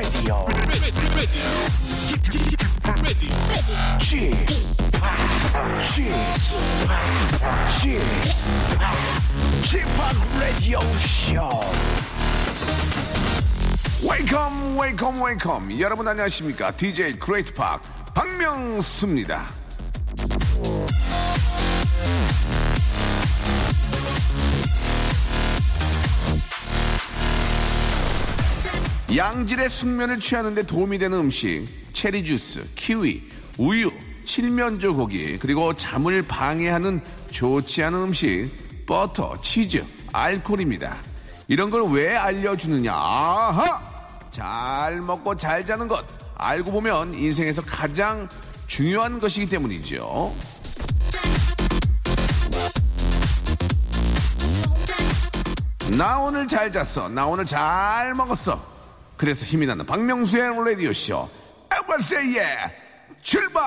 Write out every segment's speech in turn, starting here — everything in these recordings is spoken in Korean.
Radio. Radio Show. Welcome, welcome, welcome. 여러분 안녕하십니까? DJ Great Park 박명수입니다. 양질의 숙면을 취하는데 도움이 되는 음식, 체리 주스, 키위, 우유, 칠면조 고기, 그리고 잠을 방해하는 좋지 않은 음식, 버터, 치즈, 알코올입니다. 이런 걸 왜 알려주느냐? 아하! 잘 먹고 잘 자는 것. 알고 보면 인생에서 가장 중요한 것이기 때문이죠. 나 오늘 잘 잤어. 나 오늘 잘 먹었어. 그래서 힘이 나는 박명수의 라디오쇼. Everybody say 출발!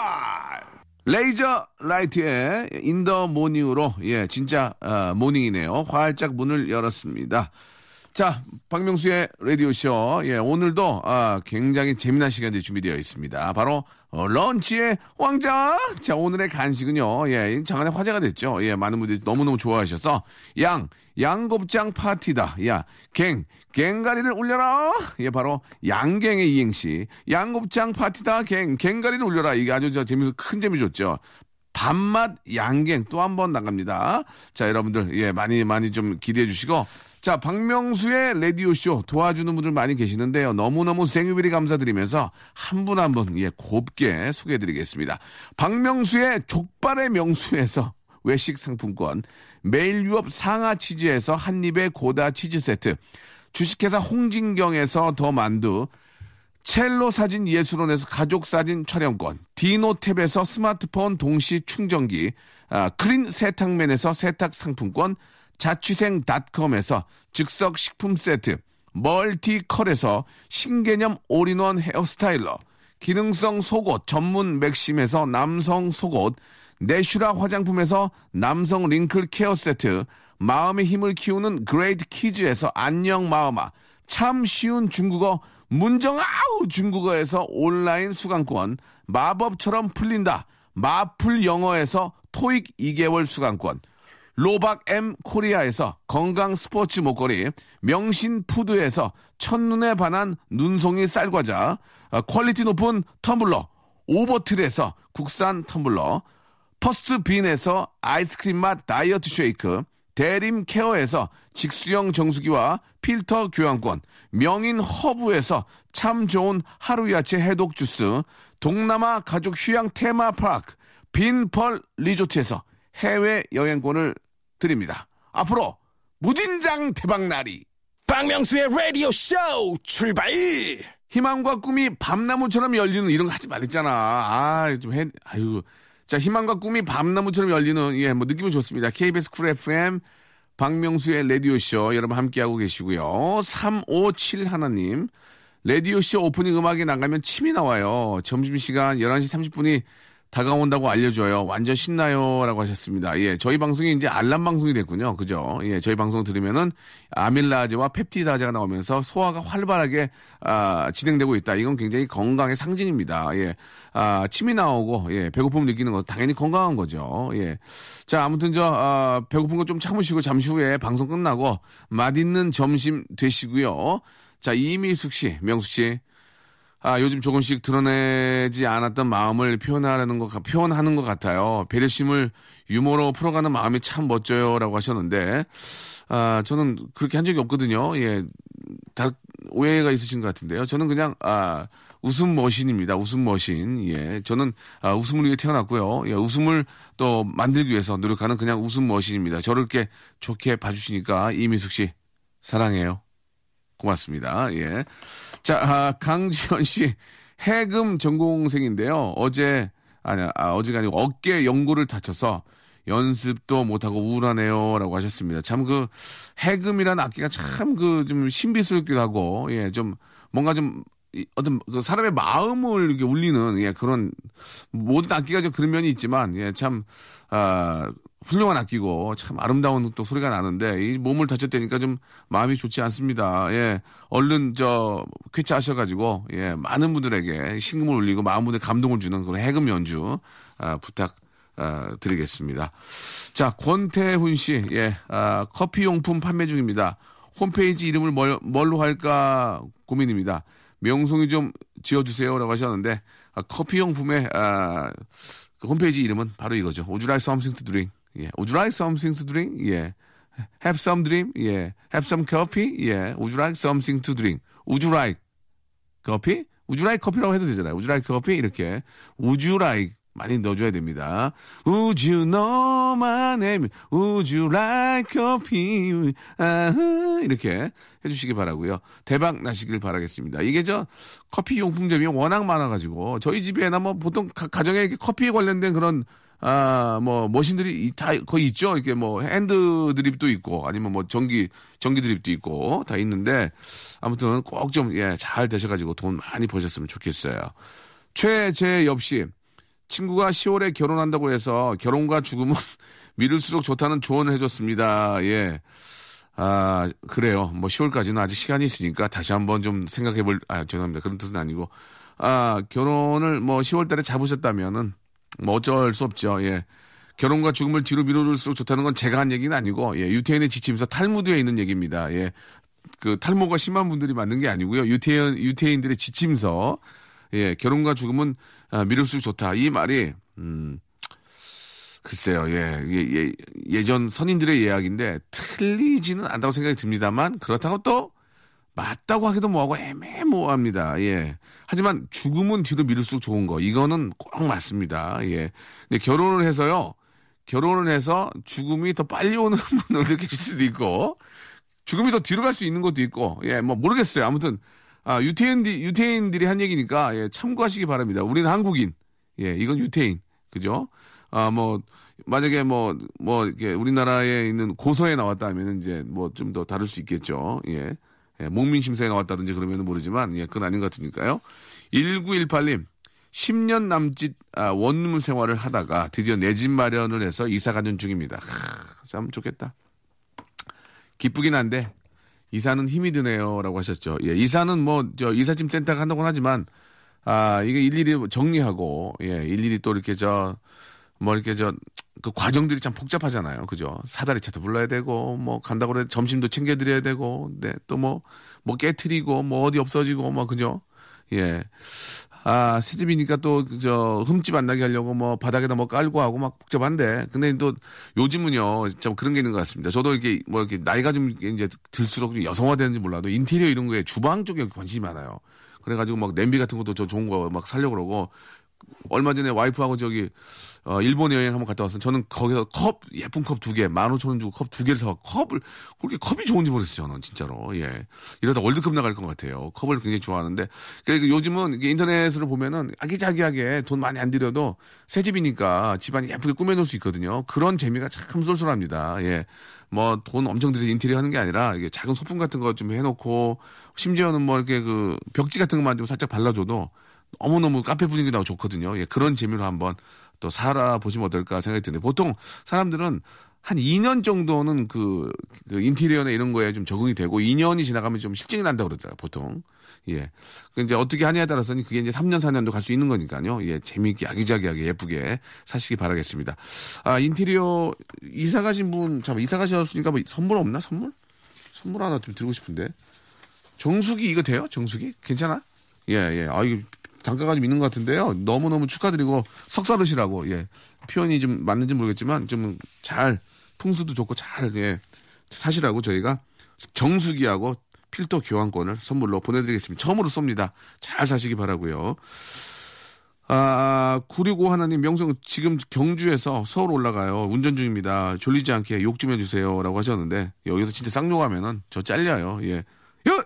Razorlight의 In the Morning으로, 예, 진짜, 어, 모닝이네요. 활짝 문을 열었습니다. 자, 박명수의 라디오쇼. 예, 오늘도, 아, 굉장히 재미난 시간이 준비되어 있습니다. 바로, 어, 런치의 왕자! 자, 오늘의 간식은요, 예, 장안에 화제가 됐죠. 예, 많은 분들이 너무너무 좋아하셔서, 양, 양곱장 파티다. 야, 갱, 갱가리를 울려라. 예, 바로 양갱의 이행시. 양곱장 파티다. 갱, 갱가리를 울려라. 이게 아주 저 재미서 큰 재미 줬죠. 밥맛 양갱 또 한 번 나갑니다. 자, 여러분들, 예, 많이, 많이 좀 기대해 주시고. 자, 박명수의 라디오쇼 도와주는 분들 많이 계시는데요. 너무너무 생유비리 감사드리면서 한 분 한 분, 예, 곱게 소개해 드리겠습니다. 박명수의 족발의 명수에서 외식 상품권, 매일 유업 상하 치즈에서 한입의 고다 치즈 세트, 주식회사 홍진경에서 더 만두, 첼로 사진 예술원에서 가족 사진 촬영권, 디노탭에서 스마트폰 동시 충전기, 아, 크린 세탁맨에서 세탁 상품권, 자취생닷컴에서 즉석 식품 세트, 멀티컬에서 신개념 all-in-one hair styler, 기능성 속옷 전문 맥심에서 남성 속옷, 내슈라 화장품에서 남성 wrinkle care 세트, 마음의 힘을 키우는 그레이트 키즈에서 안녕 마음아, 참 쉬운 중국어 문정아우 중국어에서 온라인 수강권, 마법처럼 풀린다 마풀 영어에서 토익 2개월 수강권, 로박 M 코리아에서 건강 스포츠 목걸이, 명신 푸드에서 첫눈에 반한 눈송이 쌀과자, 어, quality 높은 텀블러, 오버틀에서 국산 텀블러, 퍼스트 빈에서 아이스크림 맛 다이어트 쉐이크, 대림 케어에서 직수형 정수기와 필터 교환권, 명인 허브에서 참 좋은 하루 야채 해독 주스, 동남아 가족 휴양 테마 파크, 빈펄 리조트에서 해외 여행권을 드립니다. 앞으로 무진장 대박날이 박명수의 라디오 쇼 출발! 희망과 꿈이 밤나무처럼 열리는 이런 거 하지 말랬잖아. 아, 좀 해, 아유. 자, 희망과 꿈이 밤나무처럼 열리는, 예, 뭐 느낌은 좋습니다. KBS 쿨 FM, 박명수의 라디오쇼 여러분 함께하고 계시고요. 357 하나님. 라디오쇼 오프닝 음악이 나가면 침이 나와요. 점심시간 11시 30분이 다가온다고 알려줘요. 완전 신나요. 라고 하셨습니다. 예, 저희 방송이 이제 알람 방송이 됐군요. 그죠? 예, 저희 방송 들으면은 아밀라제와 펩티다제가 나오면서 소화가 활발하게, 아, 진행되고 있다. 이건 굉장히 건강의 상징입니다. 예, 아, 침이 나오고, 예, 배고픔을 느끼는 건 당연히 건강한 거죠. 예. 자, 아무튼 저, 아, 배고픈 거 좀 참으시고 잠시 후에 방송 끝나고 맛있는 점심 되시고요. 자, 이미숙 씨, 명숙 씨. 아, 요즘 조금씩 드러내지 않았던 마음을 표현하는 것, 표현하는 것 같아요. 배려심을 유머로 풀어가는 마음이 참 멋져요. 라고 하셨는데, 아, 저는 그렇게 한 적이 없거든요. 예. 다 오해가 있으신 것 같은데요. 저는 그냥, 아, 웃음 머신입니다. 웃음 머신. 예. 저는, 아, 웃음을 위해 태어났고요. 예, 웃음을 또 만들기 위해서 노력하는 그냥 웃음 머신입니다. 저를 이렇게 좋게 봐주시니까 이민숙 씨, 사랑해요. 고맙습니다. 예. 자, 아, 강지현 씨 해금 전공생인데요. 어제 아니 아, 어제가 아니고 어깨 연골을 다쳐서 연습도 못하고 우울하네요라고 하셨습니다. 참 그 해금이라는 악기가 참 그 좀 신비스럽기도 하고 예 좀 뭔가 좀 이, 어떤 그 사람의 마음을 이렇게 울리는 예 그런 모든 악기가 좀 그런 면이 있지만 예참 아, 훌륭한 악기고 참 아름다운 또 소리가 나는데 이 몸을 다쳤다니까 좀 마음이 좋지 않습니다. 예. 얼른 저 쾌차하셔가지고 예 많은 분들에게 신금을 울리고 마음 분에 감동을 주는 그런 해금 연주 아, 부탁 아, 드리겠습니다. 자 권태훈 씨, 예 아, 커피 용품 판매 중입니다. 홈페이지 이름을 뭘, 뭘로 할까 고민입니다. 명송이 좀 지어주세요라고 하셨는데 아, 커피 용품의 아, 그 홈페이지 이름은 바로 이거죠. Something to drink? 예. Would you like something to drink? 예. Have some dream? 예. Have some coffee? 예. Would you like something to drink? Would you like coffee? Would you like coffee라고 해도 되잖아요. Would you like coffee? 이렇게. Would you like 많이 넣어줘야 됩니다. Would you know my name? Would you like coffee? 아흐, 이렇게 해주시기 바라고요. 대박 나시길 바라겠습니다. 이게 저 커피 용품점이 워낙 많아가지고 저희 집에나 뭐 보통 가, 정에 커피에 관련된 그런 아, 뭐, 머신들이 다 거의 있죠? 이렇게 뭐, 핸드 드립도 있고, 아니면 뭐, 전기, 전기 드립도 있고, 다 있는데, 아무튼 꼭 좀, 예, 잘 되셔가지고 돈 많이 버셨으면 좋겠어요. 최재엽 씨, 친구가 10월에 결혼한다고 해서 결혼과 죽음은 미룰수록 좋다는 조언을 해줬습니다. 예. 아, 그래요. 뭐 10월까지는 아직 시간이 있으니까 다시 한번 좀 생각해 볼, 아, 죄송합니다. 그런 뜻은 아니고. 아, 결혼을 뭐 10월 달에 잡으셨다면은 뭐 어쩔 수 없죠. 예. 결혼과 죽음을 뒤로 미룰수록 좋다는 건 제가 한 얘기는 아니고, 예. 유태인의 지침에서 탈무드에 있는 얘기입니다. 예. 그 탈모가 심한 분들이 맞는 게 아니고요. 유태인, 유태인들의 지침서. 예. 결혼과 죽음은 아, 미룰수록 좋다. 이 말이, 음, 글쎄요, 예, 예, 예, 전 선인들의 이야기인데 틀리지는 않다고 생각이 듭니다만 그렇다고 또 맞다고 하기도 뭐하고 애매모호합니다. 예. 하지만 죽음은 뒤로 미룰수록 좋은 거 이거는 꼭 맞습니다. 예. 근데 결혼을 해서요. 결혼을 해서 죽음이 더 빨리 오는 분들도 계실 수도 있고 죽음이 더 뒤로 갈 수 있는 것도 있고 예, 뭐 모르겠어요. 아무튼 아, 유태인들, 유태인들이 한 얘기니까, 예, 참고하시기 바랍니다. 우리는 한국인. 예, 이건 유태인. 그죠? 아, 뭐, 만약에 뭐, 뭐, 이렇게 우리나라에 있는 고서에 나왔다면 이제 뭐 좀 더 다를 수 있겠죠. 예. 예, 목민심사에 나왔다든지 그러면 모르지만, 예, 그건 아닌 것 같으니까요. 1918님, 10년 남짓 아, 원룸 생활을 하다가 드디어 내 집 마련을 해서 이사 가는 중입니다. 하, 참 좋겠다. 기쁘긴 한데 이사는 힘이 드네요 라고 하셨죠. 예, 이사는 뭐 저 이사짐 센터가 한다고 하지만 아 이게 일일이 정리하고 예 일일이 또 이렇게 저 뭐 이렇게 저 그 과정들이 참 복잡하잖아요. 그죠? 사다리 차도 불러야 되고 뭐 간다고 그래 점심도 챙겨드려야 되고 네 또 뭐뭐 뭐 깨트리고 뭐 어디 없어지고 뭐 그죠? 예. 아, 새집이니까 또, 저, 흠집 안 나게 하려고 뭐 바닥에다 뭐 깔고 하고 막 복잡한데. 근데 또 요즘은요, 참 그런 게 있는 것 같습니다. 저도 이렇게 뭐 이렇게 나이가 좀 이제 들수록 여성화되는지 몰라도 인테리어 이런 거에 주방 쪽에 관심이 많아요. 그래가지고 막 냄비 같은 것도 저 좋은 거 막 살려고 그러고 얼마 전에 와이프하고 저기 어, 일본 여행 한번 갔다 왔어요. 저는 거기서 컵, 예쁜 컵 두 개, 만 오천 원 주고 컵 두 개를 사고 컵을, 그렇게 컵이 좋은지 모르겠어요. 저는 진짜로. 예. 이러다 월드컵 나갈 것 같아요. 컵을 굉장히 좋아하는데. 그러니까 요즘은 인터넷으로 보면은 아기자기하게 돈 많이 안 들여도 새 집이니까 집안이 예쁘게 꾸며놓을 수 있거든요. 그런 재미가 참 쏠쏠합니다. 예. 뭐 돈 엄청 들여 인테리어 하는 게 아니라 이게 작은 소품 같은 거 좀 해놓고 심지어는 뭐 이렇게 그 벽지 같은 것만 좀 살짝 발라줘도 너무너무 카페 분위기 나고 좋거든요. 예, 그런 재미로 한번 또 살아보시면 어떨까 생각이 드는데 보통 사람들은 한 2년 정도는 그, 그 인테리어나 이런 거에 좀 적응이 되고 2년이 지나가면 좀 실증이 난다고 그러더라고요, 보통. 예. 그 이제 어떻게 하냐에 따라서는 그게 이제 3년, 4년도 갈 수 있는 거니까요. 예. 재미있게 아기자기하게 예쁘게 사시기 바라겠습니다. 아, 인테리어 이사 가신 분, 잠깐 이사 가셨으니까 뭐 선물 없나? 선물? 선물 하나 좀 드리고 싶은데. 정수기 이거 돼요? 정수기? 괜찮아? 예, 예. 아, 이거 단가가 좀 있는 것 같은데요. 너무너무 축하드리고 석사르시라고 예. 표현이 좀 맞는지 모르겠지만 좀 잘 풍수도 좋고 잘 예. 사시라고 저희가 정수기하고 필터 교환권을 선물로 보내드리겠습니다. 처음으로 쏩니다. 잘 사시기 바라고요. 아, 965 하나님 명성 지금 경주에서 서울 올라가요. 운전 중입니다. 졸리지 않게 욕 좀 해주세요. 라고 하셨는데 여기서 진짜 쌍욕하면은 저 잘려요. 예. 여!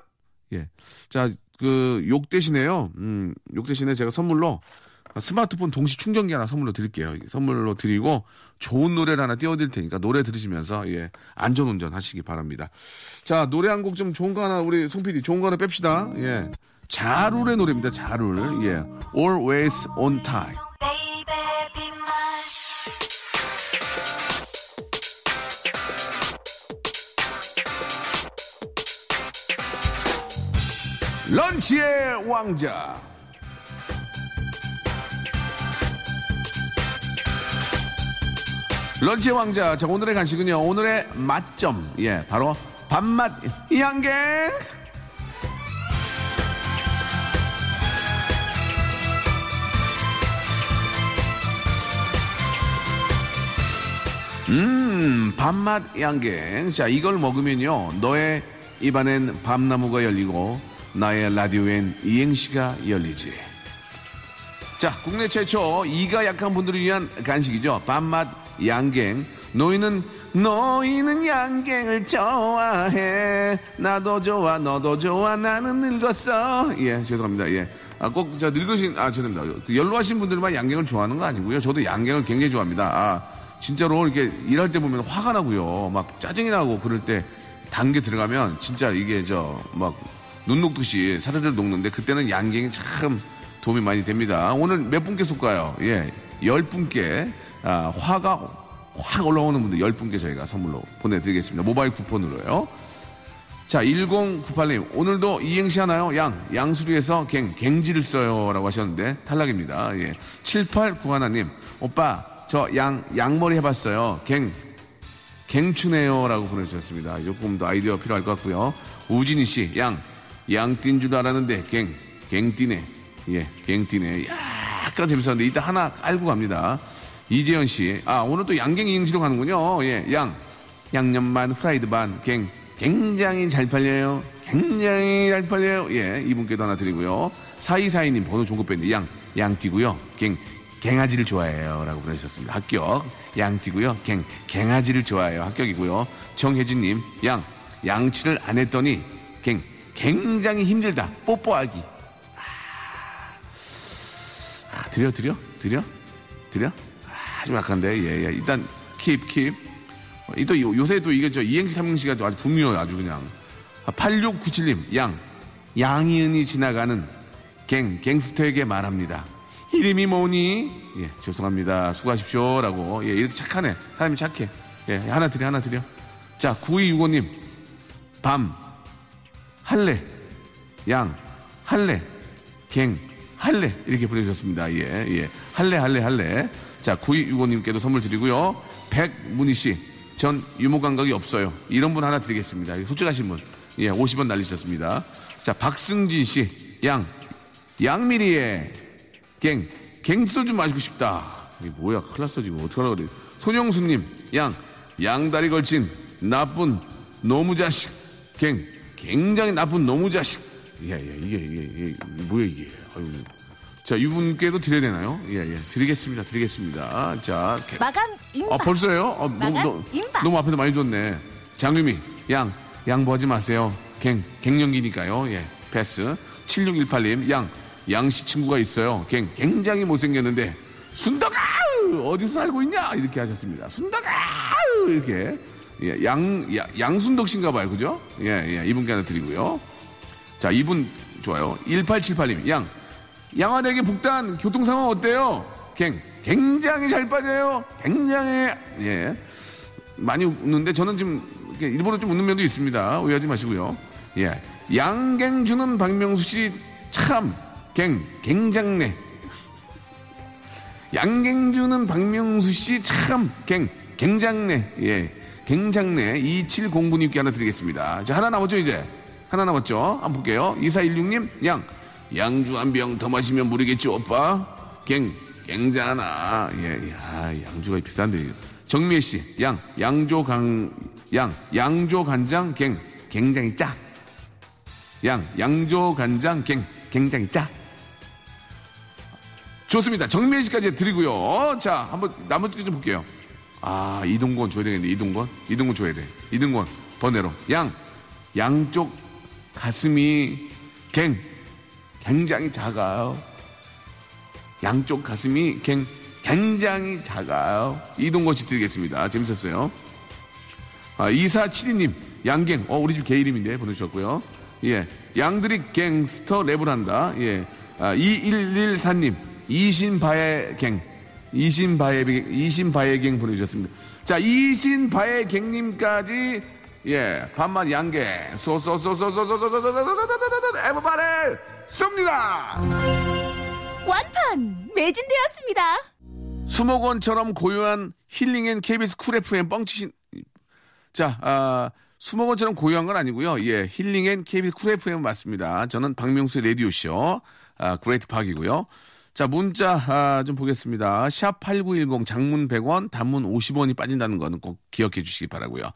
예. 자, 그, 욕 대신에요. 음, 욕 대신에 제가 선물로 스마트폰 동시 충전기 하나 선물로 드릴게요. 선물로 드리고 좋은 노래를 하나 띄워드릴 테니까 노래 들으시면서 예, 안전운전 하시기 바랍니다. 자, 노래 한 곡 좀 좋은 거 하나 우리 송 PD 좋은 거 하나 뺍시다. 예. 자룰의 노래입니다. 자룰. 예. Always on time. 런치의 왕자. 런치의 왕자. 자, 오늘의 간식은요. 오늘의 맛점. 예, 바로 밥맛 양갱. 음, 밥맛 양갱. 자, 이걸 먹으면요. 너의 입안엔 밤나무가 열리고 나의 라디오엔 이행시가 열리지. 자, 국내 최초 이가 약한 분들을 위한 간식이죠. 밥맛 양갱. 너희는 너희는 양갱을 좋아해. 나도 좋아, 너도 좋아. 나는 늙었어. 예, 죄송합니다. 예. 아, 꼭, 저, 늙으신, 아, 죄송합니다. 그 연로하신 분들만 양갱을 좋아하는 거 아니고요. 저도 양갱을 굉장히 좋아합니다. 아, 진짜로 이렇게 일할 때 보면 화가 나고요. 막 짜증이 나고 그럴 때 단계 들어가면 진짜 이게 저, 막, 눈 녹듯이 사르르 녹는데 그때는 양갱이 참 도움이 많이 됩니다. 오늘 몇 분께 쏠까요? 예, 열 분께, 아, 화가 확 올라오는 분들 열 분께 저희가 선물로 보내드리겠습니다. 모바일 쿠폰으로요. 자, 1098님, 오늘도 이행시 하나요? 양, 양수리에서 갱, 갱지를 써요. 라고 하셨는데, 탈락입니다. 예. 7891님, 오빠, 저 양, 양머리 해봤어요. 갱, 갱추네요. 라고 보내주셨습니다. 조금 더 아이디어 필요할 것 같고요. 우진희 씨, 양, 양뛴 줄 알았는데, 갱, 갱뛰네. 예, 갱뛰네. 약간 재밌었는데, 이따 하나 알고 갑니다. 이재현 씨, 아, 오늘 또 양갱 이행시로 가는군요. 예, 양, 양념 반, 프라이드 반, 갱, 굉장히 잘 팔려요. 굉장히 잘 팔려요. 예, 이분께도 하나 드리고요. 사이사이님 번호 종급 밴드 양, 양띠고요. 갱, 갱아지를 좋아해요. 라고 보내주셨습니다. 합격. 양띠고요. 갱, 갱아지를 좋아해요. 합격이고요. 정혜진님, 양, 양치를 안 했더니 갱, 굉장히 힘들다. 뽀뽀하기. 아, 드려, 드려? 드려? 드려? 아, 좀 약한데, 예, 예. 일단, 킵, 킵. 어, 또 요- 요새 또 이게 저 이행시 삼행시가 또 아주 분명해요. 아주 그냥. 아, 8697님, 양. 양이은이 지나가는 갱, 갱스터에게 말합니다. 이름이 뭐니? 예, 죄송합니다. 수고하십시오. 라고. 예, 이렇게 착하네. 사람이 착해. 예, 하나 드려, 하나 드려. 자, 9265님. 밤. 할래. 양. 할래. 갱. 할래. 이렇게 보내주셨습니다. 예, 예. 할래, 할래, 할래. 자, 9265님께도 선물 드리고요. 백문희 씨. 전 유머 감각이 없어요. 이런 분 하나 드리겠습니다. 솔직하신 분. 예, 50원 날리셨습니다. 자, 박승진 씨. 양. 양미리의 갱. 갱소주 마시고 싶다. 이게 뭐야. 큰일 났어, 지금. 어떡하라 그래. 손영수님. 양. 양다리 걸친 나쁜 노무 자식. 갱. 굉장히 나쁜 노무 자식. 예, 예, 이게, 이게, 이게, 뭐야, 이게. 아유. 자, 이분께도 드려야 되나요? 예, 예. 드리겠습니다. 드리겠습니다. 자. 개- 마감 임박. 아, 벌써요? 아, 너무, 너무, 임박. 너무 앞에서 많이 줬네. 장유미, 양, 양보하지 마세요. 갱, 갱년기니까요. 예, 패스. 7618님, 양, 양씨 친구가 있어요. 갱, 굉장히 못생겼는데, 순덕아! 어디서 살고 있냐? 이렇게 하셨습니다. 순덕아! 이렇게. 예, 양, 야- 양순덕 씨인가 봐요. 그죠? 예, 예, 이분께 하나 드리고요. 자, 이분 좋아요. 1878님, 양. 양화대교 북단 교통 상황 어때요? 갱, 굉장히 잘 빠져요. 굉장히, 예. 많이 웃는데 저는 지금 일부러 좀 웃는 면도 있습니다. 오해하지 마시고요. 예. 양갱 주는 박명수 씨 참, 갱, 굉장네. 양갱 주는 박명수 씨 참, 갱, 굉장네. 예. 굉장네. 2709님께 하나 드리겠습니다. 자, 하나 남았죠, 이제? 하나 남았죠? 한번 볼게요. 2416님, 양. 양주 한 병 더 마시면 모르겠지, 오빠? 갱, 갱잖아. 예, 야, 양주가 비싼데. 정미애 씨, 양, 양조 강, 양, 양조 간장, 갱, 굉장히 짜. 양, 양조 간장, 갱, 굉장히 짜. 좋습니다. 정미애 씨까지 드리고요. 자, 한번 나머지 좀 볼게요. 아, 이동건 줘야 되겠네. 이동건? 이동건 줘야 돼. 이동건, 번외로. 양, 양쪽 가슴이 갱, 굉장히 작아요. 양쪽 가슴이 갱, 굉장히 작아요. 이동건 씨 드리겠습니다. 재밌었어요. 아, 2472님, 양갱. 어, 우리 집 개 이름인데 보내주셨고요. 예. 양들이 갱스터 랩을 한다. 예. 아, 2114님, 이신바의 갱. 이신바의, 갱- 이신바의 갱 보내주셨습니다. 자, 이신바의 갱님까지, 예, 반만 양갱. 쏘쏘쏘쏘쏘쏘쏘쏘쏘쏘쏘쏘쏘쏘 everybody 쏩니다. 완판 매진되었습니다. 수목원처럼 고요한 힐링 and KBS 쿨 FM 뻥치신 자, 아, 수목원처럼 고요한 건 아니고요. 예, 힐링 and KBS 쿨 FM 맞습니다. 저는 박명수 라디오 쇼 아, Great 박이고요. 자, 문자 아, 좀 보겠습니다. 샵 8910 장문 100원, 단문 50원이 빠진다는 거는 꼭 기억해 주시기 바라고요.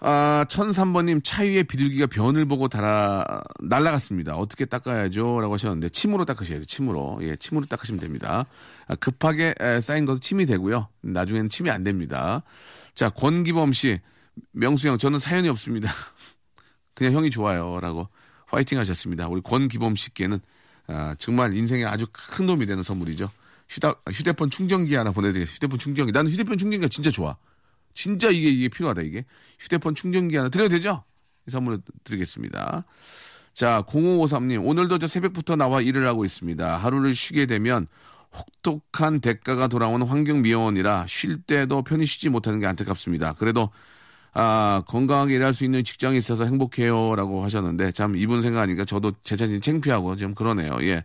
아, 1003번님 차 위에 비둘기가 변을 보고 달아, 날아갔습니다. 어떻게 닦아야죠? 라고 하셨는데, 침으로 닦으셔야 돼요. 침으로. 예, 침으로 닦으시면 됩니다. 아, 급하게 에, 쌓인 것은 침이 되고요. 나중에는 침이 안 됩니다. 자, 권기범 씨, 명수 형, 저는 사연이 없습니다. 그냥 형이 좋아요. 라고 화이팅 하셨습니다. 우리 권기범 씨께는 아, 정말 인생에 아주 큰 도움이 되는 선물이죠. 휴다, 휴대폰 충전기 하나 보내드리겠습니다. 휴대폰 충전기. 나는 휴대폰 충전기가 진짜 좋아. 진짜 이게, 이게 필요하다, 이게. 휴대폰 충전기 하나 드려도 되죠? 이 선물을 드리겠습니다. 자, 0553님, 오늘도 저 새벽부터 나와 일을 하고 있습니다. 하루를 쉬게 되면 혹독한 대가가 돌아오는 환경미화원이라 쉴 때도 편히 쉬지 못하는 게 안타깝습니다. 그래도 아, 건강하게 일할 수 있는 직장이 있어서 행복해요. 라고 하셨는데, 참, 이분 생각하니까 저도 제 자신 창피하고 좀 그러네요. 예.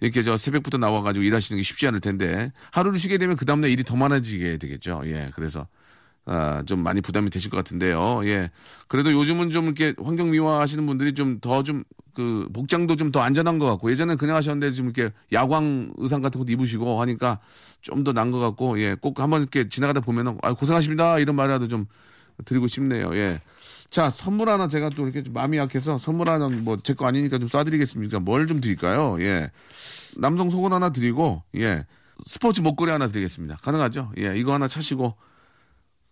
이렇게 저 새벽부터 나와가지고 일하시는 게 쉽지 않을 텐데, 하루를 쉬게 되면 그 다음날 일이 더 많아지게 되겠죠. 예. 그래서, 아, 좀 많이 부담이 되실 것 같은데요. 예. 그래도 요즘은 좀 이렇게 환경 미화 하시는 분들이 좀 더 좀, 그, 복장도 좀 더 안전한 것 같고, 예전엔 그냥 하셨는데 지금 이렇게 야광 의상 같은 것도 입으시고 하니까 좀 더 난 것 같고, 예. 꼭 한번 이렇게 지나가다 보면은, 아, 고생하십니다. 이런 말이라도 좀 드리고 싶네요. 예. 자, 선물 하나 제가 또 이렇게 좀 마음이 약해서 선물 하나 뭐 제 거 아니니까 좀 쏴드리겠습니다. 뭘 좀 드릴까요? 예. 남성 속옷 하나 드리고, 예. 스포츠 목걸이 하나 드리겠습니다. 가능하죠? 예. 이거 하나 차시고,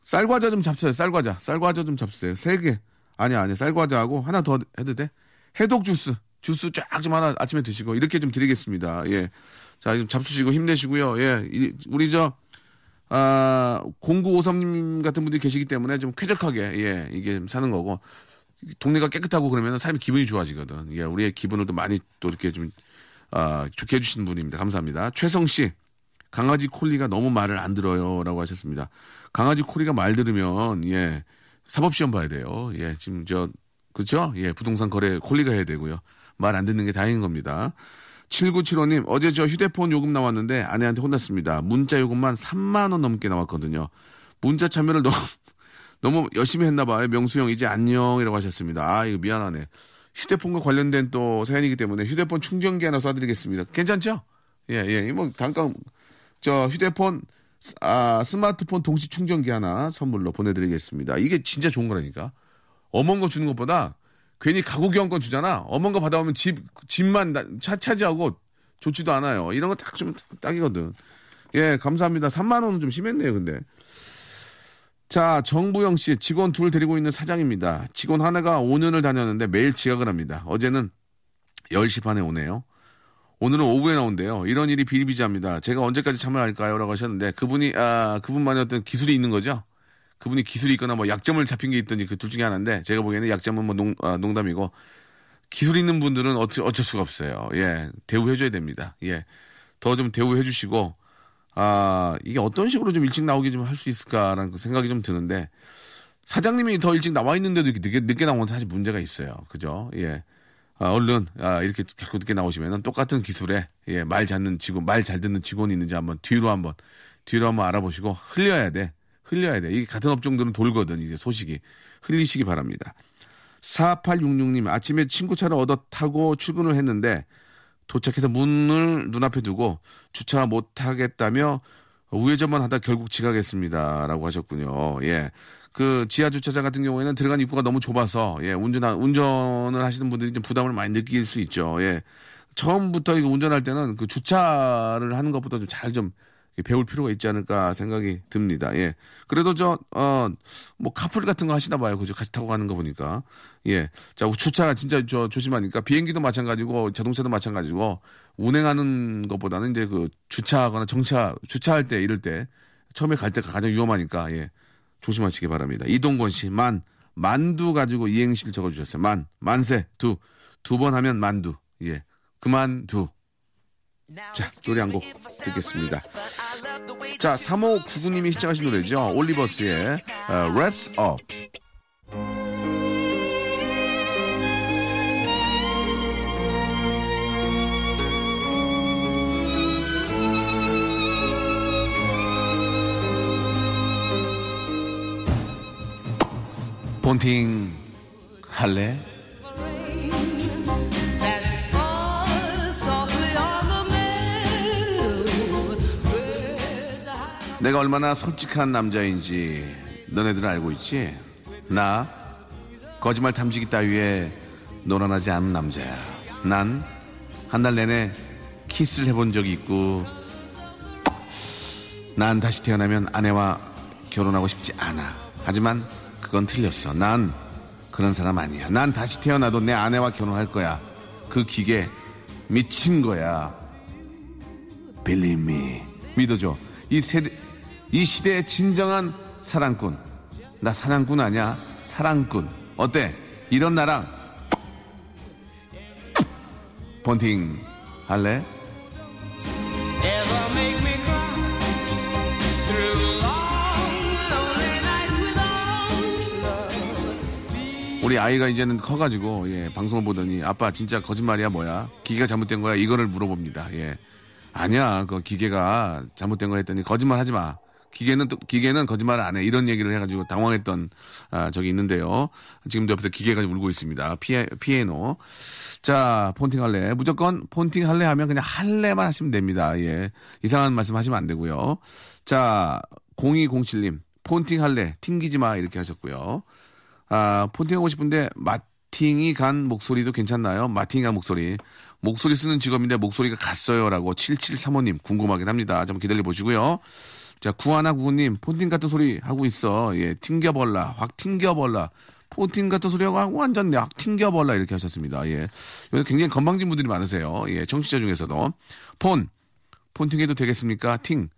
쌀과자 좀 잡수세요. 쌀과자. 쌀과자 좀 잡수세요. 세 개. 아니, 아니. 쌀과자하고 하나 더 해도 돼? 해독 주스. 주스 쫙 좀 하나 아침에 드시고, 이렇게 좀 드리겠습니다. 예. 자, 좀 잡수시고 힘내시고요. 예. 이- 우리 저, 아, 0953님 같은 분들이 계시기 때문에 좀 쾌적하게, 예, 이게 사는 거고, 동네가 깨끗하고 그러면 삶이 기분이 좋아지거든. 예, 우리의 기분을 또 많이 또 이렇게 좀, 아, 좋게 해주시는 분입니다. 감사합니다. 최성 씨, 강아지 콜리가 너무 말을 안 들어요. 라고 하셨습니다. 강아지 콜리가 말 들으면, 예, 사법시험 봐야 돼요. 예, 지금 저, 그쵸? 예, 부동산 거래 콜리가 해야 되고요. 말 안 듣는 게 다행인 겁니다. 7975님, 어제 저 휴대폰 요금 나왔는데 아내한테 혼났습니다. 문자 요금만 3만원 넘게 나왔거든요. 문자 참여를 너무, 너무 열심히 했나봐요. 명수 형, 이제 안녕이라고 하셨습니다. 아, 이거 미안하네. 휴대폰과 관련된 또 사연이기 때문에 휴대폰 충전기 하나 쏴드리겠습니다. 괜찮죠? 예, 예. 뭐, 잠깐, 저 휴대폰, 아, 스마트폰 동시 충전기 하나 선물로 보내드리겠습니다. 이게 진짜 좋은 거라니까. 어먼 거 주는 것보다 괜히 가구 교환권 주잖아. 거 받아오면 집, 집만 나- 차, 차지하고 좋지도 않아요. 이런 거딱 주면 딱이거든. 예, 감사합니다. 3만원은 좀 심했네요, 근데. 자, 정부영 씨, 직원 둘 데리고 있는 사장입니다. 직원 하나가 5년을 다녔는데 매일 지각을 합니다. 어제는 10시 반에 오네요. 오늘은 오후에 나온대요. 이런 일이 비일비재합니다. 제가 언제까지 참을 할까요? 라고 하셨는데, 그분이, 아, 그분만의 어떤 기술이 있는 거죠? 그분이 기술이 있거나 뭐 약점을 잡힌 게 있든지 그 둘 중에 하나인데, 제가 보기에는 약점은 뭐 농, 아, 농담이고, 기술 있는 분들은 어찌, 어쩔 수가 없어요. 예. 대우해줘야 됩니다. 예. 더 좀 대우해주시고, 아, 이게 어떤 식으로 좀 일찍 나오게 좀 할 수 있을까라는 그 생각이 좀 드는데, 사장님이 더 일찍 나와 있는데도 늦게, 늦게 나오면 사실 문제가 있어요. 그죠? 예. 아, 얼른, 아, 이렇게 자꾸 늦게 나오시면은 똑같은 기술에, 예, 말 잡는 직원, 말 잘 듣는 직원이 있는지 한번 뒤로 한번, 뒤로 한번 알아보시고 흘려야 돼. 흘려야 돼. 이게 같은 업종들은 돌거든, 이제 소식이. 흘리시기 바랍니다. 4866님, 아침에 친구 차를 얻어 타고 출근을 했는데, 도착해서 문을 눈앞에 두고 주차 못하겠다며 우회전만 하다 결국 지각했습니다. 라고 하셨군요. 예. 그 지하 주차장 같은 경우에는 들어간 입구가 너무 좁아서 예, 운전 운전을 하시는 분들이 좀 부담을 많이 느낄 수 있죠. 예. 처음부터 이거 운전할 때는 그 주차를 하는 것보다 좀 잘좀 배울 필요가 있지 않을까 생각이 듭니다. 예. 그래도 저, 어, 뭐 카풀 같은 거 하시나 봐요. 그죠? 같이 타고 가는 거 보니까. 예. 자, 주차가 진짜 저 조심하니까 비행기도 마찬가지고 자동차도 마찬가지고 운행하는 것보다는 이제 그 주차하거나 정차, 주차할 때 이럴 때 처음에 갈 때가 가장 위험하니까 예. 조심하시기 바랍니다. 이동건 씨, 만, 만두 가지고 이행시를 적어주셨어요. 만, 만세, 두, 두 번 하면 만두. 예. 그만두. 자, 노래 한 곡 듣겠습니다. 자, 3599님이 시청하신 노래죠. 올리버스의 uh, Wraps Up. 본팅 할래? 내가 얼마나 솔직한 남자인지 너네들은 알고 있지? 나 거짓말 탐지기 따위에 노란하지 않은 남자야. 난 한 달 내내 키스를 해본 적이 있고 난 다시 태어나면 아내와 결혼하고 싶지 않아. 하지만 그건 틀렸어. 난 그런 사람 아니야. 난 다시 태어나도 내 아내와 결혼할 거야. 그 기계 미친 거야. Believe me. 믿어줘. 이 세대, 이 시대의 진정한 사랑꾼. 나 사랑꾼 아니야. 사랑꾼. 어때? 이런 나랑 폰팅 할래? 우리 아이가 이제는 커가지고 예, 방송을 보더니 아빠 진짜 거짓말이야 뭐야 기계가 잘못된 거야 이거를 물어봅니다. 예. 아니야 그 기계가 잘못된 거 했더니 거짓말 하지 마. 기계는 또 기계는 거짓말을 안 해. 이런 얘기를 해가지고 당황했던 아, 적이 있는데요. 지금도 옆에서 기계가 울고 있습니다. 피에, 피에노. 자, 폰팅 할래. 무조건 폰팅 할래 하면 그냥 할래만 하시면 됩니다. 예. 이상한 말씀 하시면 안 되고요. 자, 0207님. 폰팅 할래. 튕기지 마. 이렇게 하셨고요. 아, 폰팅 하고 싶은데 마팅이 간 목소리도 괜찮나요? 마팅이 간 목소리. 목소리 쓰는 직업인데 목소리가 갔어요라고 7735님 궁금하긴 합니다. 좀 기다려 보시고요. 자, 구하나 구구님 폰팅 같은 소리 하고 있어. 예, 튕겨벌라. 확 튕겨벌라. 폰팅 같은 소리 하고 완전 확 튕겨벌라 이렇게 하셨습니다. 예. 요새 굉장히 건방진 분들이 많으세요. 예, 청취자 중에서도. 폰. 폰팅 해도 되겠습니까? 팅.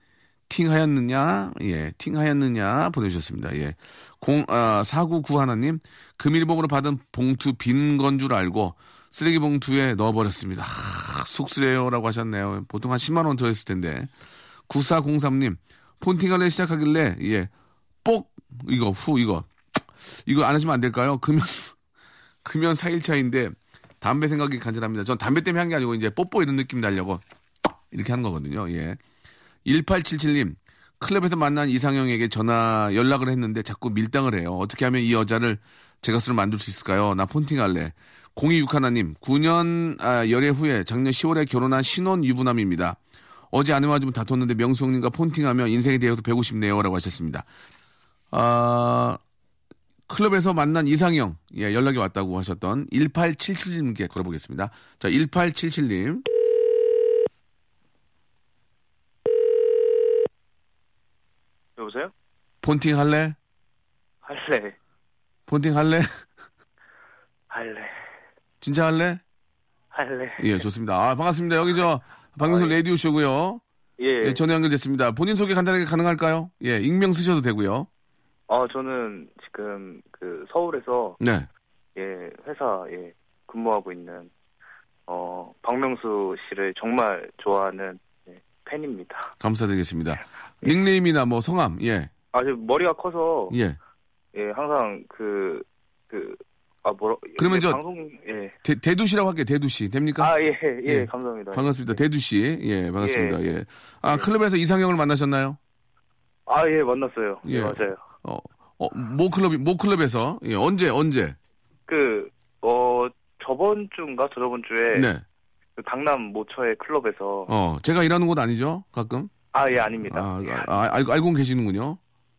팅 하였느냐? 예, 팅 하였느냐? 보내주셨습니다. 예. 공, 아, 4991 하나님, 금일봉으로 받은 봉투 빈 건 줄 알고 쓰레기 봉투에 넣어버렸습니다. 하, 쑥스레요라고 하셨네요. 보통 한 10만원 들어있을 텐데. 9403님, 폰팅을 시작하길래, 예, 뽁! 이거, 후, 이거. 이거 안 하시면 안 될까요? 금연, 금연 4일차인데, 담배 생각이 간절합니다. 전 담배 때문에 한 게 아니고, 이제 뽀뽀 이런 느낌 달려고, 이렇게 하는 거거든요. 예. 1877님, 클럽에서 만난 이상형에게 전화 연락을 했는데 자꾸 밀당을 해요. 어떻게 하면 이 여자를 제 것으로 만들 수 있을까요? 나 폰팅 할래. 0261 하나님, 9년 아, 열애 후에 작년 10월에 결혼한 신혼 유부남입니다. 어제 아내와 좀 다퉜는데 명수 형님과 폰팅하며 인생에 대해서 배우고 싶네요. 라고 하셨습니다. 아, 클럽에서 만난 이상형, 예, 연락이 왔다고 하셨던 1877님께 걸어보겠습니다. 자, 1877님. 여보세요? 폰팅 할래? 할래. 폰팅 할래? 할래. 진짜 할래? 할래. 예, 좋습니다. 아, 반갑습니다. 여기 저, 박명수 아, 예. 라디오 쇼고요 예. 예, 전화 연결됐습니다. 본인 소개 간단하게 가능할까요? 예, 익명 쓰셔도 되고요. 어, 저는 지금 그 서울에서 네. 예, 회사에 근무하고 있는 어, 박명수 씨를 정말 좋아하는 예, 팬입니다. 감사드리겠습니다. 닉네임이나 뭐 성함, 예, 아, 저 머리가 커서 예, 예. 항상 그 그 아, 뭐라 그러면 예, 저- 방송 예. 대, 대두씨라고 할게요. 대두씨. 됩니까? 아, 예, 예, 예. 감사합니다. 반갑습니다. 예. 대두씨. 예, 반갑습니다. 예. 예. 아, 클럽에서 이상형을 만나셨나요? 아, 예, 만났어요. 예. 예, 맞아요. 어, 어, 모 클럽, 모 클럽에서. 예, 언제, 언제? 그 어, 저번 주인가 저저번 주에 네. 그 강남 모처의 클럽에서 어, 제가 일하는 곳 아니죠? 가끔? 아, 예, 아닙니다. 아, 예, 아, 아, 알고, 알고 계시는군요.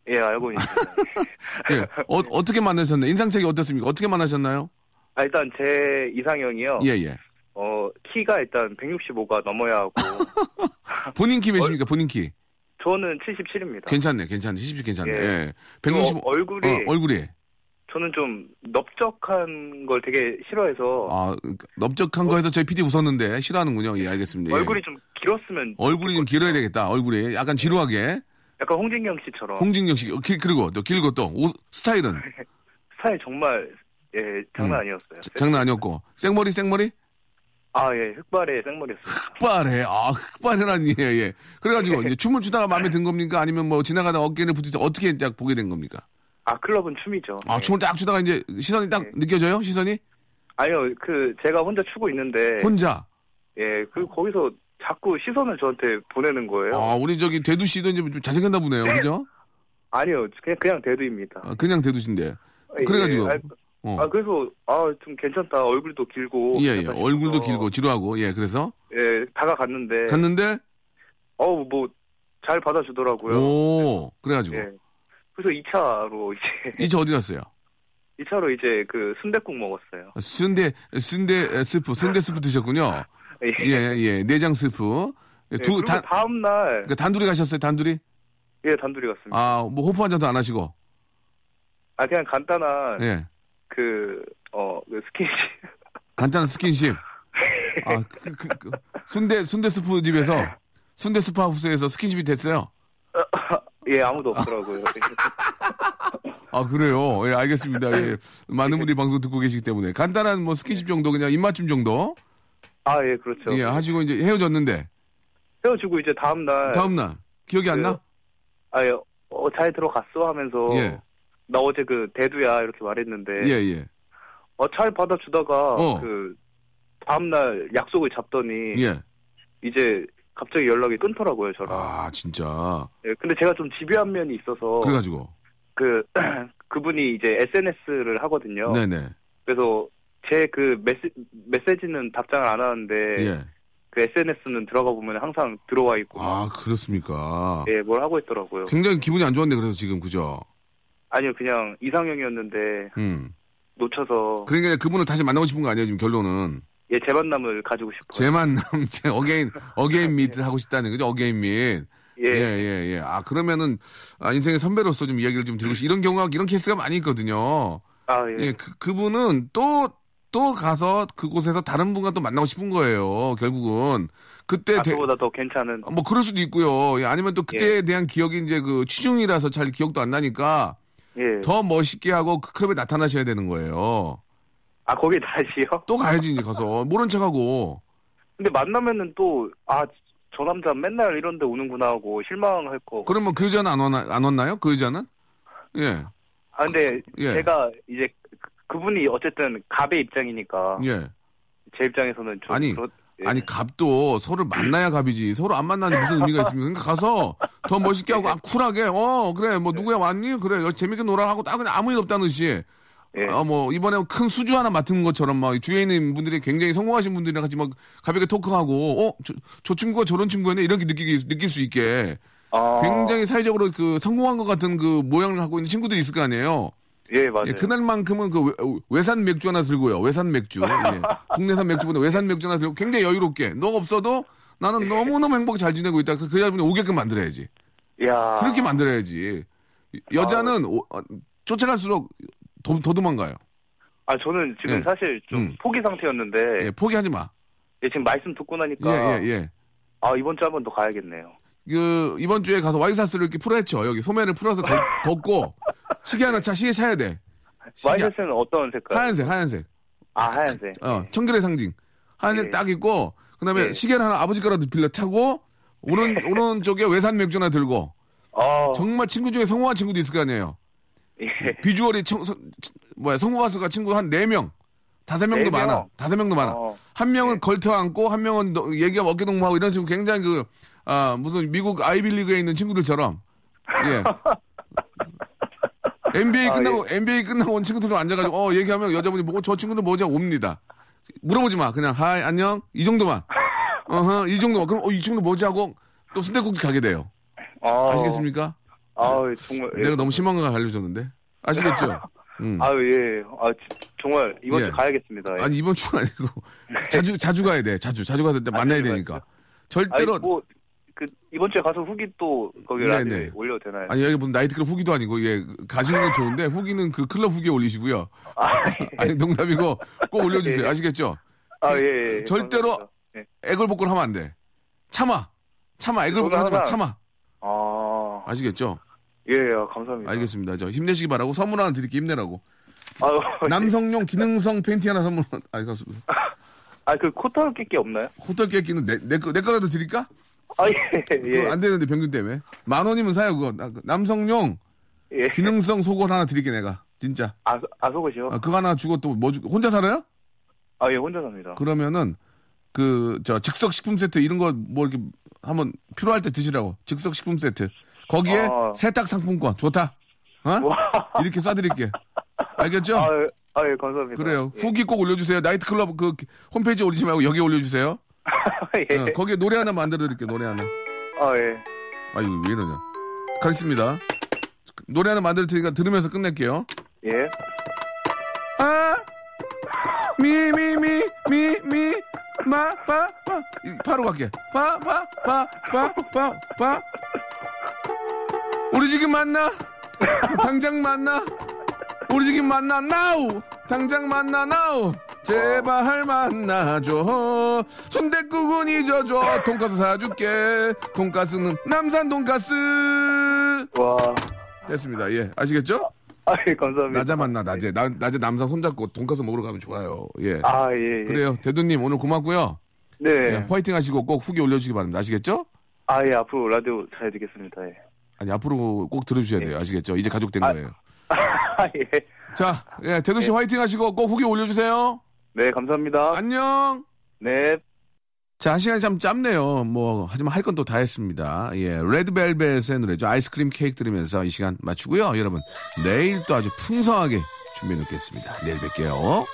예, 알고 있습니다. 예. 어, 어떻게 만나셨나요? 인상책이 어떻습니까? 어떻게 만나셨나요? 아, 일단 제 이상형이요. 예, 예. 어, 키가 일단 165가 넘어야 하고 본인 키 몇입니까? 본인 키. 저는 77입니다. 괜찮네, 괜찮네. 70 괜찮네. 예. 예. 165. 어, 얼굴이 어, 얼굴이. 저는 좀 넓적한 걸 되게 싫어해서 아, 넓적한 거에서 저희 PD 웃었는데 싫어하는군요. 예, 알겠습니다. 예. 얼굴이 좀 길었으면 얼굴이 좀 길어야 되겠다. 얼굴이 약간 지루하게. 약간 홍진경 씨처럼 홍진경 씨, 어, 길, 그리고 또 길고 또 옷, 스타일은 스타일 정말 예 장난 아니었어요. 장난 아니었고 생머리 생머리 아 예 흑발에 생머리였어요. 흑발해. 아, 흑발해라니. 예, 예. 그래가지고 이제 춤을 추다가 마음에 든 겁니까? 아니면 뭐 지나가다 어깨를 부딪혀 어떻게 딱 보게 된 겁니까? 아 클럽은 춤이죠. 아, 예. 춤을 딱 추다가 이제 시선이 딱 네. 느껴져요? 시선이? 아니요 그 제가 혼자 추고 있는데 혼자. 예 그 거기서 자꾸 시선을 저한테 보내는 거예요. 아, 우리 저기 대두 씨도 이제 좀 잘생겼나 보네요. 그죠? 아니요 그냥 그냥 대두입니다. 아, 그냥 대두신데. 예, 그래가지고. 아, 어. 아, 그래서, 아, 좀 괜찮다. 얼굴도 길고. 예, 예. 얼굴도 길고 지루하고 예. 그래서 예, 다가갔는데. 갔는데 어우, 뭐, 잘 받아주더라고요. 오 그래가지고 예. 그래서 2차로 이제, 이차 어디 갔어요? 2차로 이제 그 순댓국 먹었어요. 순대 순대 스프 순대 스프 드셨군요. 예. 예, 예. 내장 스프. 예, 두 단, 다음 날, 그러니까 단둘이 가셨어요, 단둘이? 예, 단둘이 갔습니다. 아, 뭐 호프 한 잔도 안 하시고. 아, 그냥 간단한, 예. 그, 어, 그 스킨십. 간단한 스킨십. 아, 그, 그, 그, 순대, 순대 스프 집에서, 순대 soup house에서 스킨십이 됐어요. 예, 아무도 없더라고요. 아, 그래요? 예, 알겠습니다. 예. 많은 분들이 방송 듣고 계시기 때문에. 간단한 뭐 스킨십 정도, 그냥 입맞춤 정도. 아, 예, 그렇죠. 예, 하시고 이제 헤어졌는데. 헤어지고 이제 다음날. 다음날. 기억이 안 나? 아, 예, 어, 잘 들어갔어 하면서. 예. 나 어제 그 대두야 이렇게 말했는데. 예, 예. 어, 잘 받아주다가. 어. 그, 다음날 약속을 잡더니. 예. 이제 갑자기 연락이 끊더라고요, 저랑. 아, 진짜. 예, 근데 제가 좀 집요한 면이 있어서. 그래가지고. 그, 그분이 이제 SNS를 하거든요. 네네. 그래서 제 그 메시, 메시지는 답장을 안 하는데. 예. 그 SNS는 들어가 보면 항상 들어와 있고. 아, 그렇습니까? 예, 뭘 하고 있더라고요. 굉장히 기분이 안 좋았네, 그래서 지금, 그죠? 아니요, 그냥 이상형이었는데 음. 놓쳐서 그러니까 그분을 다시 만나고 싶은 거 아니에요, 지금 결론은. 예, 재만남을 가지고 싶어요. 제 만남, 제 again, again meet을 하고 싶다는 거죠, again meet. 예, 예, 예, 예. 아, 그러면은, 아, 인생의 선배로서 좀 이야기를 좀 드리고 싶, 이런 경우가, 이런 케이스가 많이 있거든요. 아, 예. 예, 그, 그분은 또, 또 가서 그곳에서 다른 분과 또 만나고 싶은 거예요, 결국은. 그때, 아, 대- 그보다 더 괜찮은. 뭐, 그럴 수도 있고요. 예, 아니면 또 그때에 대한 기억이 이제 그 취중이라서 잘 기억도 안 나니까 예. 더 멋있게 하고 그 클럽에 나타나셔야 되는 거예요. 아, 거기 다시요? 또 가야지, 이제 가서. 모른 척 하고. 근데 만나면은 또, 아, 저 남자 맨날 이런 데 오는구나 하고 실망할 거. 그러면 그 여자는 안, 왔나, 안 왔나요? 그 여자는? 예, 아, 근데 예. 제가 이제 그- 그분이 어쨌든 갑의 입장이니까 예. 제 입장에서는 좀. 아니, 그렇- 예. 아니, 갑도 서로 만나야 갑이지. 서로 안 만나는 무슨 의미가 있습니까? 그러니까 가서 더 멋있게 하고, 아, 쿨하게, 어, 그래, 뭐, 누구야 왔니? 그래, 여기 재밌게 놀아 하고 딱 그냥 아무 일 없다는 듯이. 예. 어, 뭐, 이번에 큰 수주 하나 맡은 것처럼 막 주위에 있는 분들이 굉장히 성공하신 분들이랑 같이 막 가볍게 토크하고, 어, 저, 저 친구가 저런 친구였네? 이렇게 느끼기, 느낄 수 있게. 아, 굉장히 사회적으로 그 성공한 것 같은 그 모양을 갖고 있는 친구들이 있을 거 아니에요? 예, 맞아요. 예, 그날만큼은 그 외, 산 맥주 하나 들고요. 외산 맥주. 예. 국내산 맥주보다 외산 맥주 하나 들고 굉장히 여유롭게. 너 없어도 나는 너무너무 행복하게 잘 지내고 있다. 그, 그 여자분이 오게끔 만들어야지. 야 그렇게 만들어야지. 여자는 오- 어, 쫓아갈수록 더, 더 도망가요. 아, 저는 지금 예. 사실 좀 음. 포기 상태였는데. 예, 포기하지 마. 예, 지금 말씀 듣고 나니까. 예, 예, 예. 아, 이번 주에 한번 더 가야겠네요. 그, 이번 주에 가서 와이사스를 이렇게 풀어헤쳐. 여기 소매를 풀어서 걷, 걷고, 시계 하나 차, 시계 차야 돼. 시계 와이셔츠는 어떤 색깔? 하얀색, 하얀색. 아, 하얀색. 어, 예. 청결의 상징. 하얀색 예. 딱 있고, 그 다음에 예. 시계를 하나 아버지 거라도 빌려 차고, 오른, 오른쪽에 외산 맥주 하나 들고, 어, 정말 친구 중에 성공한 친구도 있을 거 아니에요. 예. 비주얼이 청, 성- 뭐야, 성공 가수가 친구 한 네명 다섯 명도 네 명? 많아. 다섯 명도 많아. 어. 한 명은 네. 걸터 안고, 한 명은 너- 얘기가 어깨 동무하고 이런 식으로 굉장히 그, 아, 무슨 미국 아이빌리그에 있는 친구들처럼, 예. NBA 아, 끝나고, NBA 끝나고 온 친구들로 앉아가지고, 어, 얘기하면 여자분이 뭐, 저 친구들 뭐지? 옵니다. 물어보지 마. 그냥, hi, 안녕? 이 정도만. 어허, 이 정도만. 그럼, 어, 이 친구 뭐지? 하고 또 순대국집 가게 돼요. 어. 아시겠습니까? 아, 정말. 예. 내가 너무 심한 거 알려줬는데. 아시겠죠? 음. 아, 예. 아, 지- 정말 이번 예. 주 가야겠습니다. 예. 아니, 이번 주가 아니고, 자주, 자주 가야 돼. 자주, 자주 가서 만나야 되니까. 아니, 절대로, 뭐, 그, 이번 주에 가서 후기 또 거기 네, 라디오에 네. 올려도 되나요? 아니, 여기 무슨 나이트클럽 후기도 아니고, 예, 가시는 건 좋은데, 후기는 그 클럽 후기에 올리시고요. 아, 아니, 농담이고, 꼭 올려주세요. 예. 아시겠죠? 아, 예, 예. 절대로 감사합니다. 예. 애걸복걸 하면 안 돼. 참아. 참아. 애걸복걸 하지 마. 참아. 아, 아시겠죠? 예, 예, 감사합니다. 알겠습니다. 저 힘내시기 바라고 선물 하나 드릴게요. 힘내라고. 아유, 남성용 기능성 팬티 하나 선물. 아이 가수. 아, 그 코털 낄게 없나요? 호텔 깨끼는 내, 내, 거, 내 거라도 드릴까? 아, 예, 예. 안 되는데 평균 때문에. 만 원이면 사요 그거. 나- 그 남성용 예. 기능성 속옷 하나 드릴게 내가. 진짜. 아, 아, 속옷이요? 아, 그거 하나 주고 또 뭐 주고 혼자 살아요? 아, 예, 혼자 삽니다. 그러면은 그 저 즉석 식품 세트 이런 거 뭐 이렇게 한번 필요할 때 드시라고. 즉석 식품 세트. 거기에 아. 세탁 상품권 좋다. 어? 와, 이렇게 쏴드릴게. 알겠죠? 아, 예, 아, 예, 감사합니다. 그래요. 예. 후기 꼭 올려주세요. 나이트클럽 그 홈페이지 올리지 말고 여기 올려주세요. 예. 어, 거기에 노래 하나 만들어 드릴게요. 노래 하나. 아, 예. 아유 왜 이러냐. 가겠습니다. 노래 하나 만들 테니까 들으면서 끝낼게요. 예. 아, 미, 미, 미, 미, 미, 마, 빠, 빠. 이, 파로 갈게. 빠, 빠, 빠, 빠, 빠, 빠. 우리 지금 만나? 당장 만나? 우리 지금 만나? 나우! 당장 만나, 나우! 제발 만나줘. 순대국은 잊어줘. 돈가스 사줄게. 돈가스는 남산 돈가스. 와. 됐습니다. 예. 아시겠죠? 아, 예, 감사합니다. 낮에 만나 낮에 나, 낮에 남산 손잡고 돈가스 먹으러 가면 좋아요. 예. 아, 예, 예. 그래요. 대두님 오늘 고맙고요. 네. 예, 화이팅 하시고 꼭 후기 올려주시기 바랍니다. 아시겠죠? 아, 예, 앞으로 라디오 잘 듣겠습니다. 예. 아니 앞으로 꼭 들어주셔야 돼요. 아시겠죠? 이제 가족 된 거예요. 아, 예. 자, 예, 대두 씨 화이팅 하시고 꼭 후기 올려주세요. 네, 감사합니다. 안녕. 네. 자, 시간이 참 짧네요. 뭐, 하지만 할 건 또 다 했습니다. 예, 레드벨벳의 노래죠. 아이스크림 케이크 들으면서 이 시간 마치고요. 여러분, 내일 또 아주 풍성하게 준비해 놓겠습니다. 내일 뵐게요.